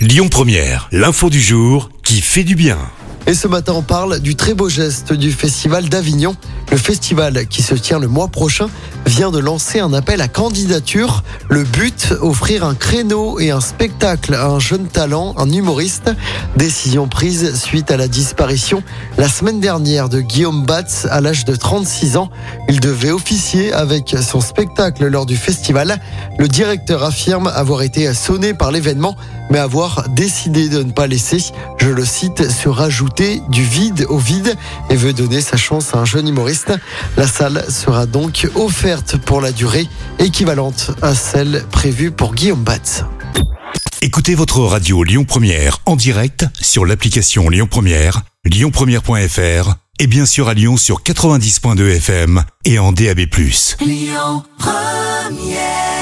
Lyon Première, l'info du jour qui fait du bien. Et ce matin, on parle du très beau geste du Festival d'Avignon. Le festival qui se tient le mois prochain vient de lancer un appel à candidature. Le but, offrir un créneau et un spectacle à un jeune talent, un humoriste. Décision prise suite à la disparition la semaine dernière de Guillaume Batz à l'âge de 36 ans. Il devait officier avec son spectacle lors du festival. Le directeur affirme avoir été sonné par l'événement, mais avoir décidé de ne pas laisser, je le cite, se rajouter du vide au vide et veut donner sa chance à un jeune humoriste. La salle sera donc offerte pour la durée équivalente à celle prévue pour Guillaume Batz. Écoutez votre radio Lyon Première en direct sur l'application Lyon Première, lyonpremière.fr et bien sûr à Lyon sur 90.2 FM et en DAB+. Lyon Première